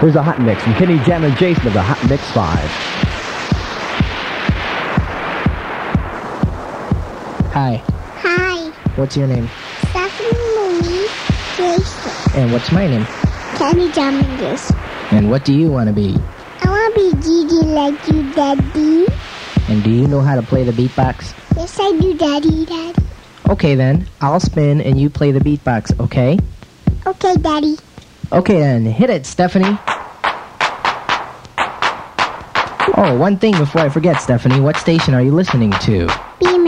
Here's a hot mix from Kenny Jammin Jason of the Hot Mix 5. Hi, Hi, what's your name? Stephanie Marie Jason. And what's my name? Kenny Jammin And what do you want to be? I want to be DJ like you, Daddy. And do you know how to play the beatbox? Yes, I do, Daddy, Daddy. Okay then, I'll spin and you play the beatbox, okay? Okay, Daddy. Okay then, hit it, Stephanie. Oh, one thing before I forget, Stephanie, what station are you listening to? Beam,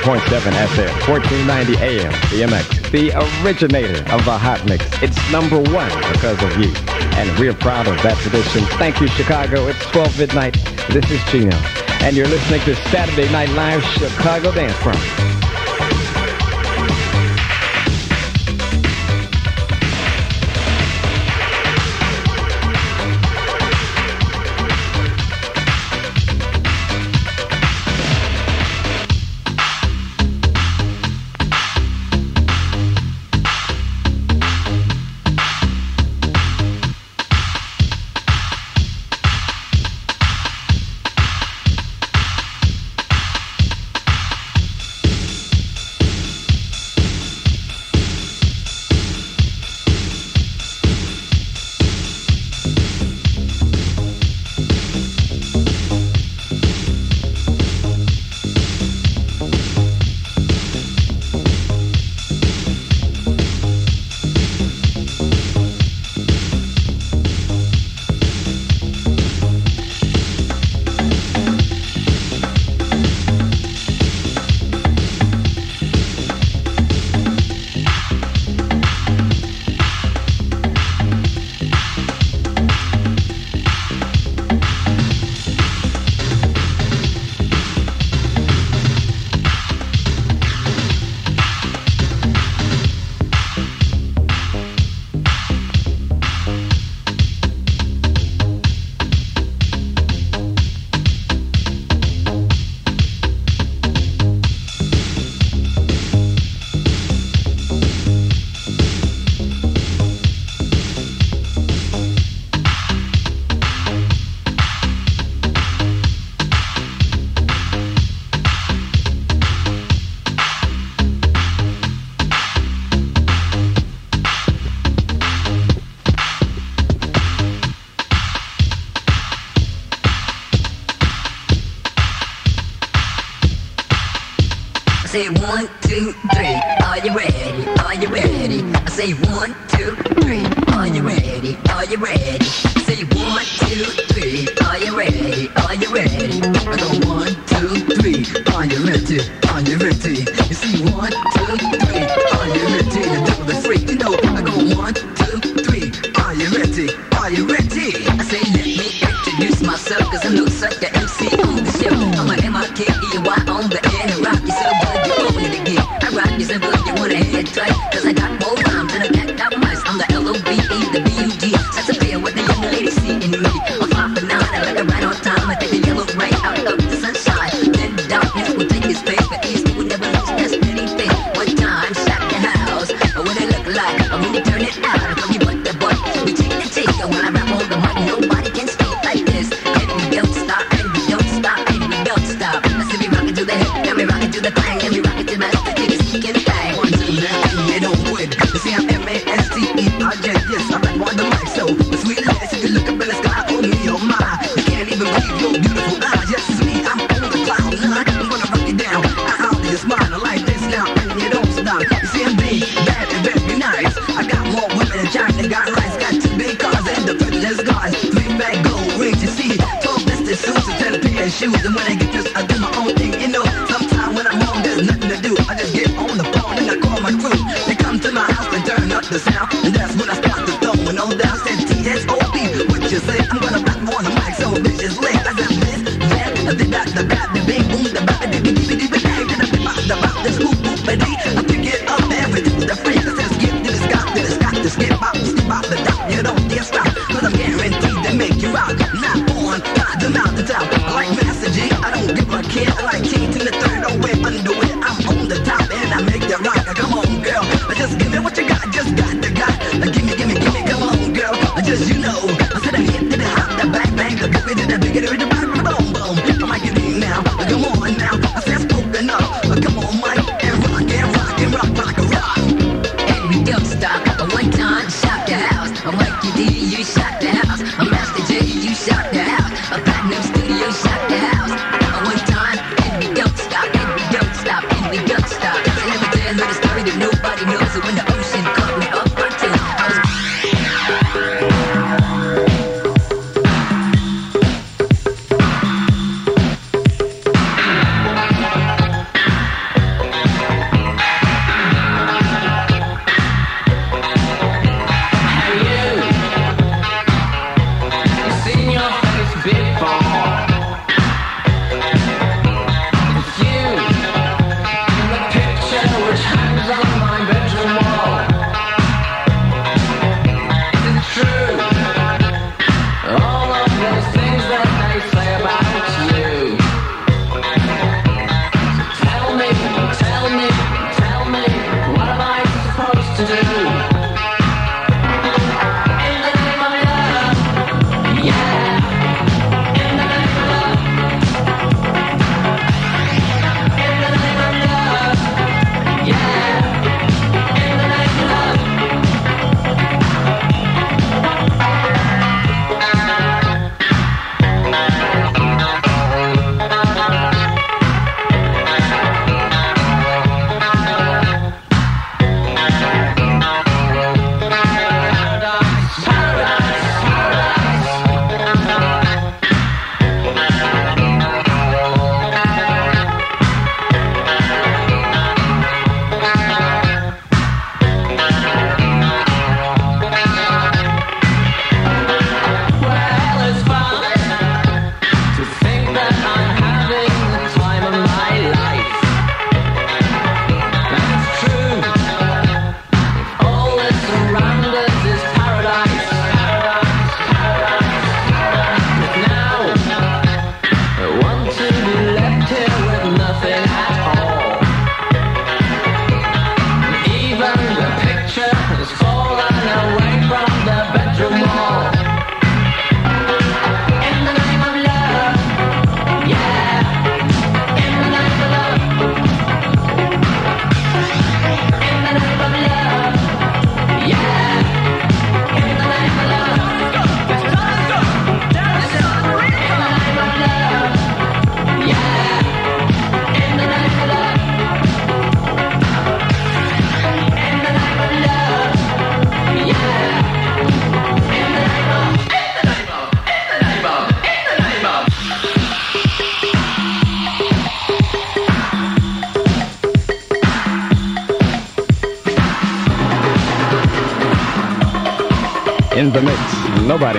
102.7 FM, 1490 AM, BMX, the originator of the hot mix. It's number one because of you. And we're proud of that tradition. Thank you, Chicago. It's 12 midnight. This is Chino. And you're listening to Saturday Night Live Chicago Dance Front. say one, two, three. Are you ready? Are you ready? I say one, two, three. Are you ready? Are you ready? I say one, two, three. Are you ready? Are you ready? I go one, two, three. Are you ready? Are you ready? You see one, two, three. Are you ready to double the freaking open? shoes. And when I get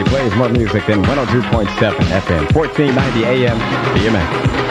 plays more music than 102.7 FM, 1490 AM, BMX.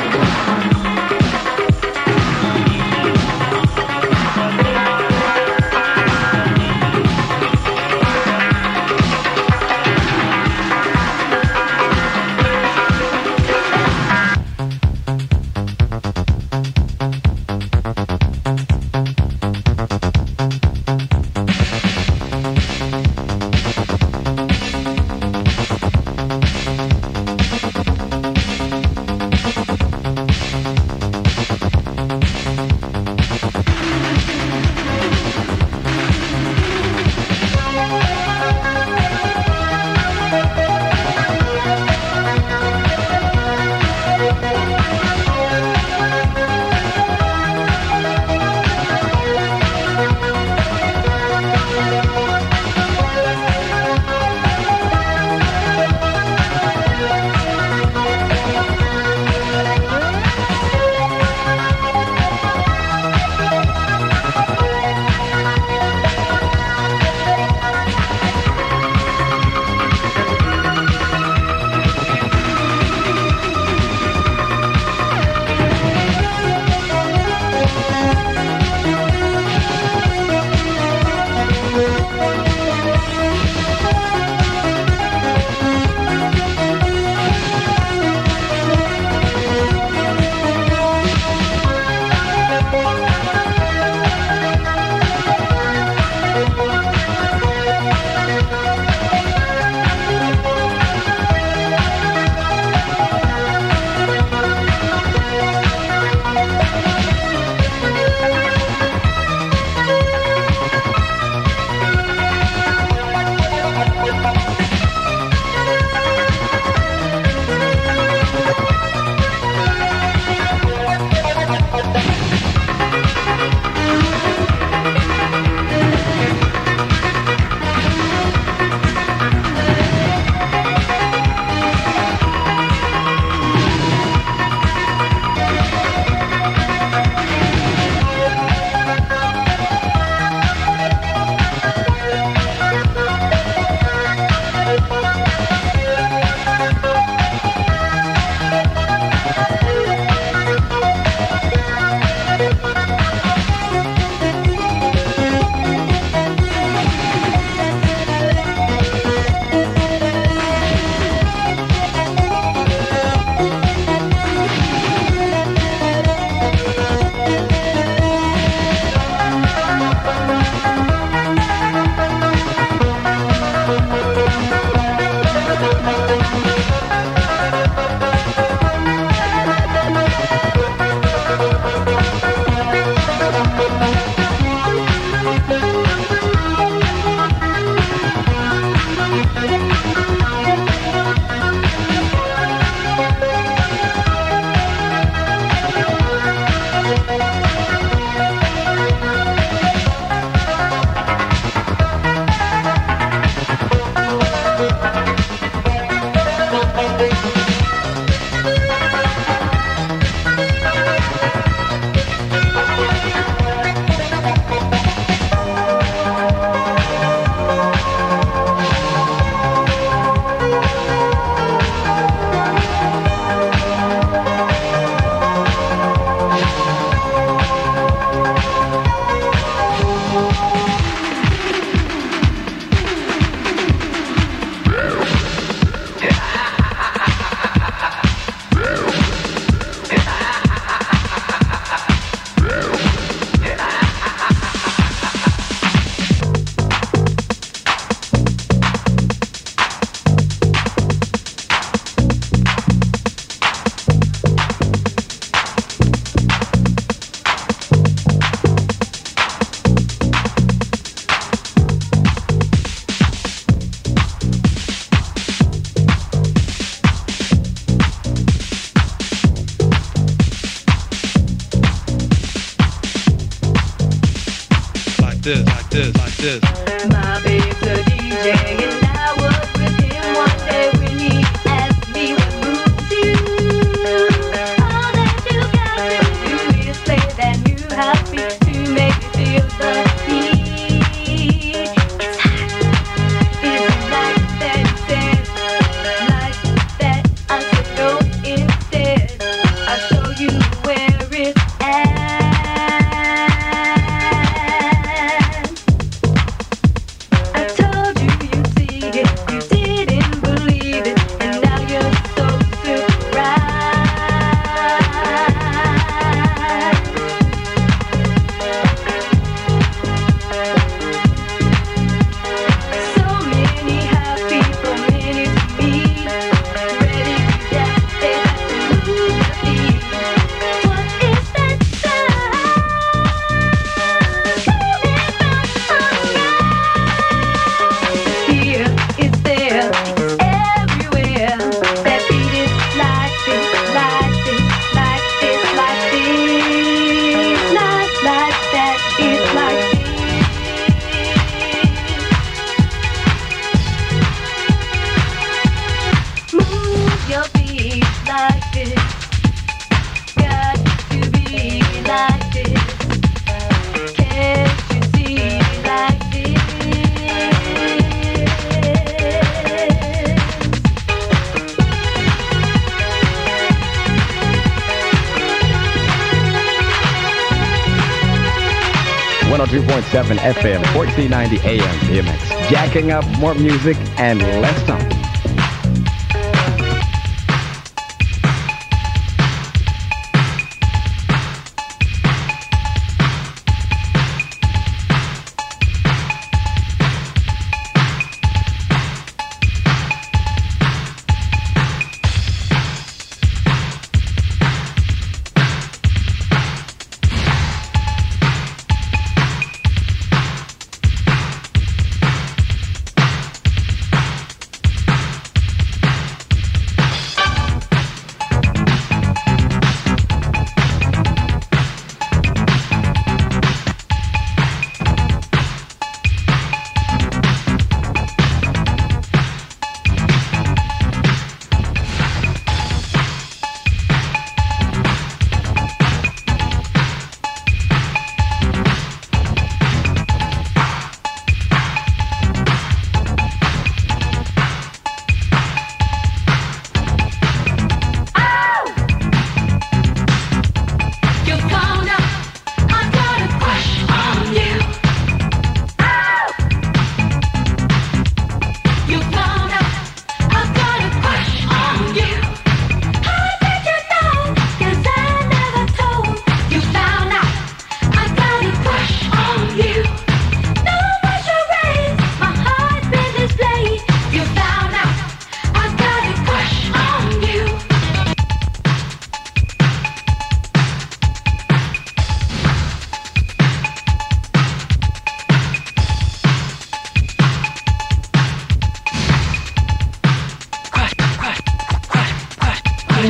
1690 AM BMX. Jacking up more music and less time.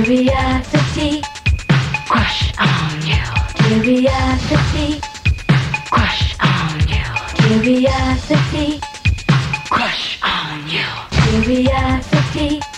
Curiosity, crush on you. Curiosity, crush on you. Curiosity, crush on you. Curiosity.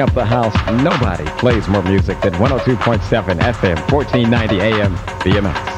Up the House. Nobody plays more music than 102.7 FM, 1490 AM, BMX.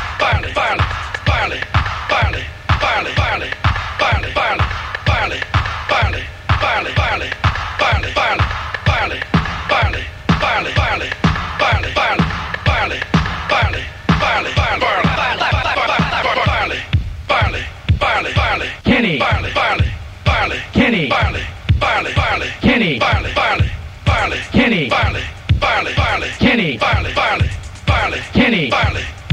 Kenny. Barley. Barley. Kenny. Barley. Barley. Kenny. Barley.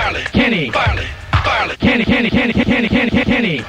Kenny, Kenny, Kenny, Kenny, Kenny, Kenny, Kenny,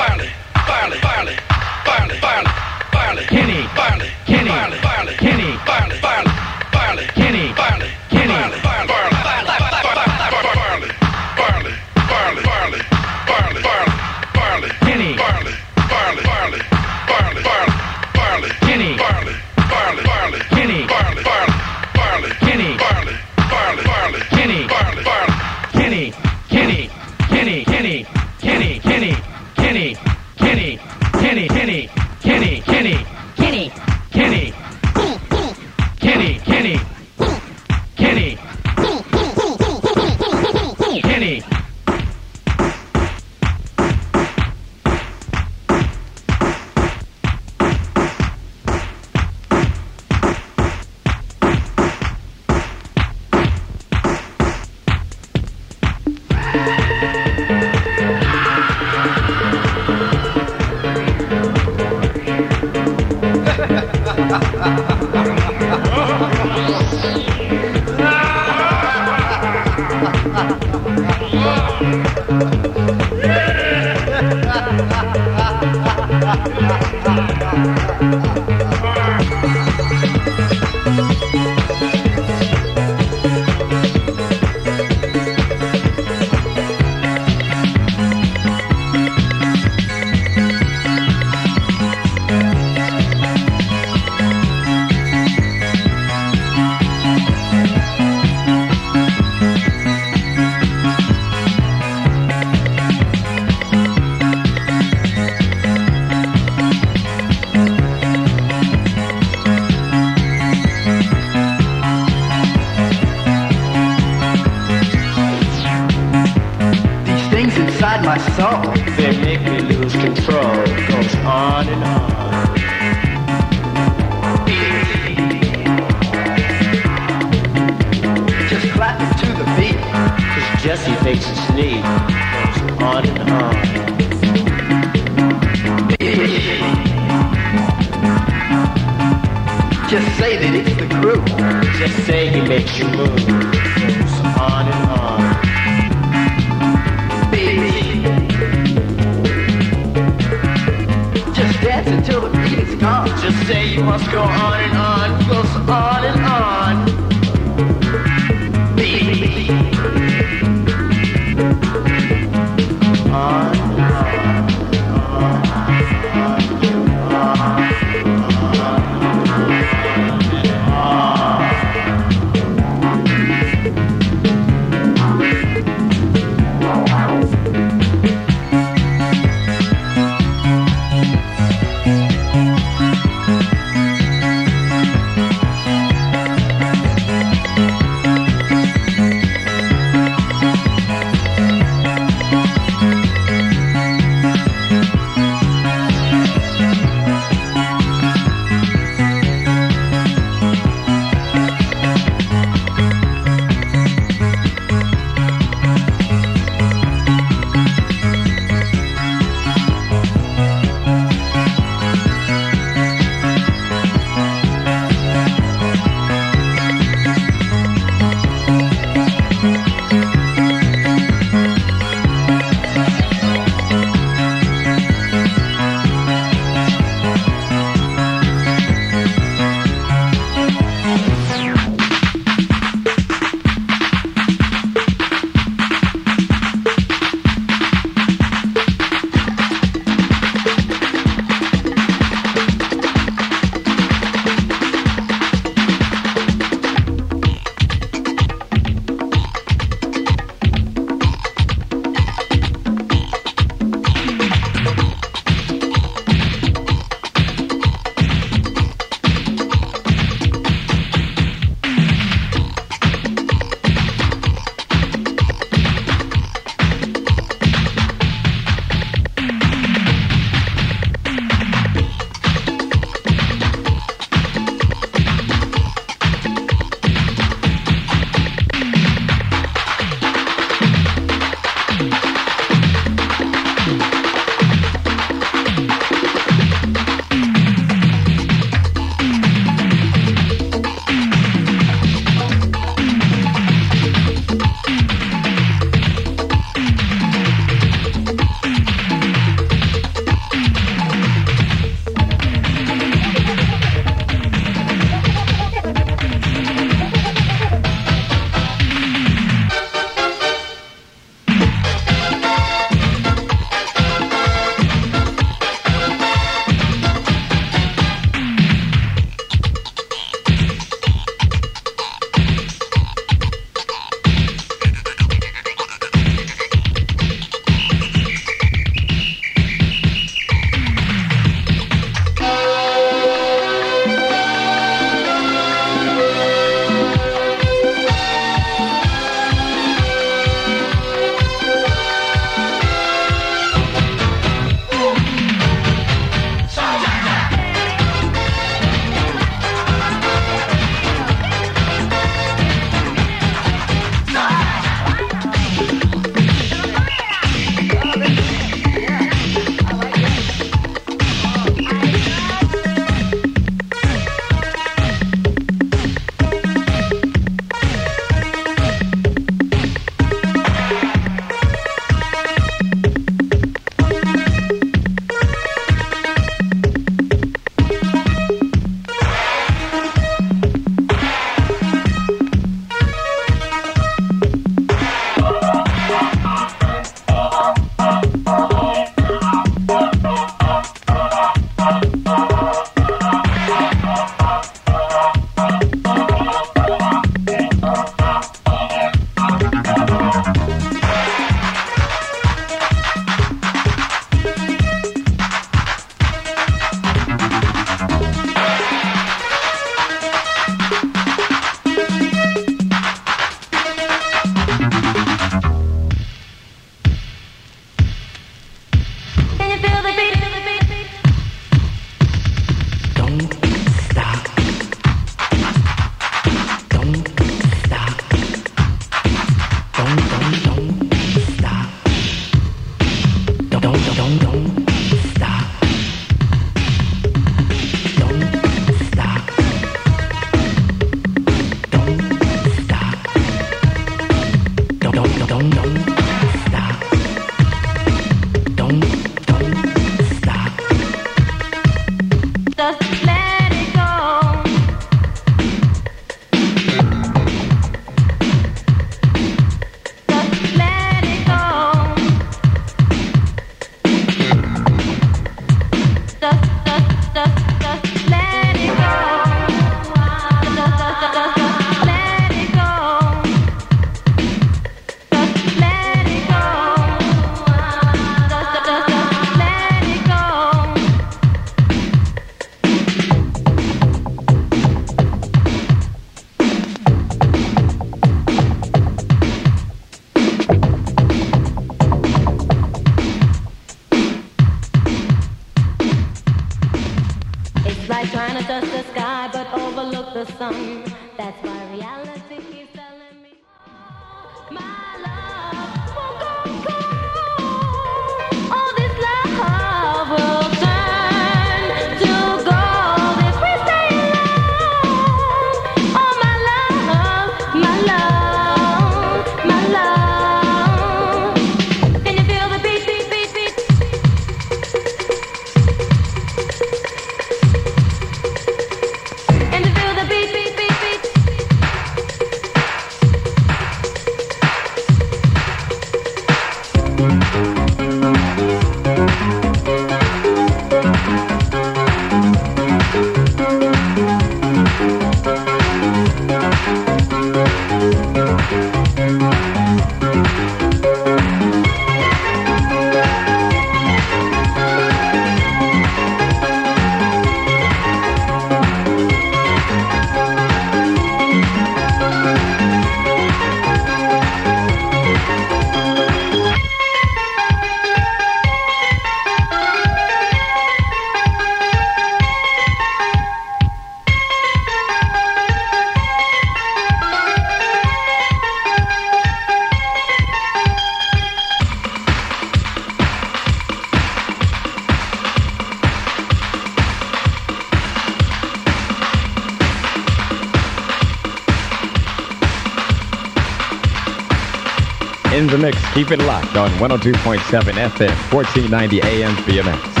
keep it locked on 102.7 FM, 1490 AM BMX.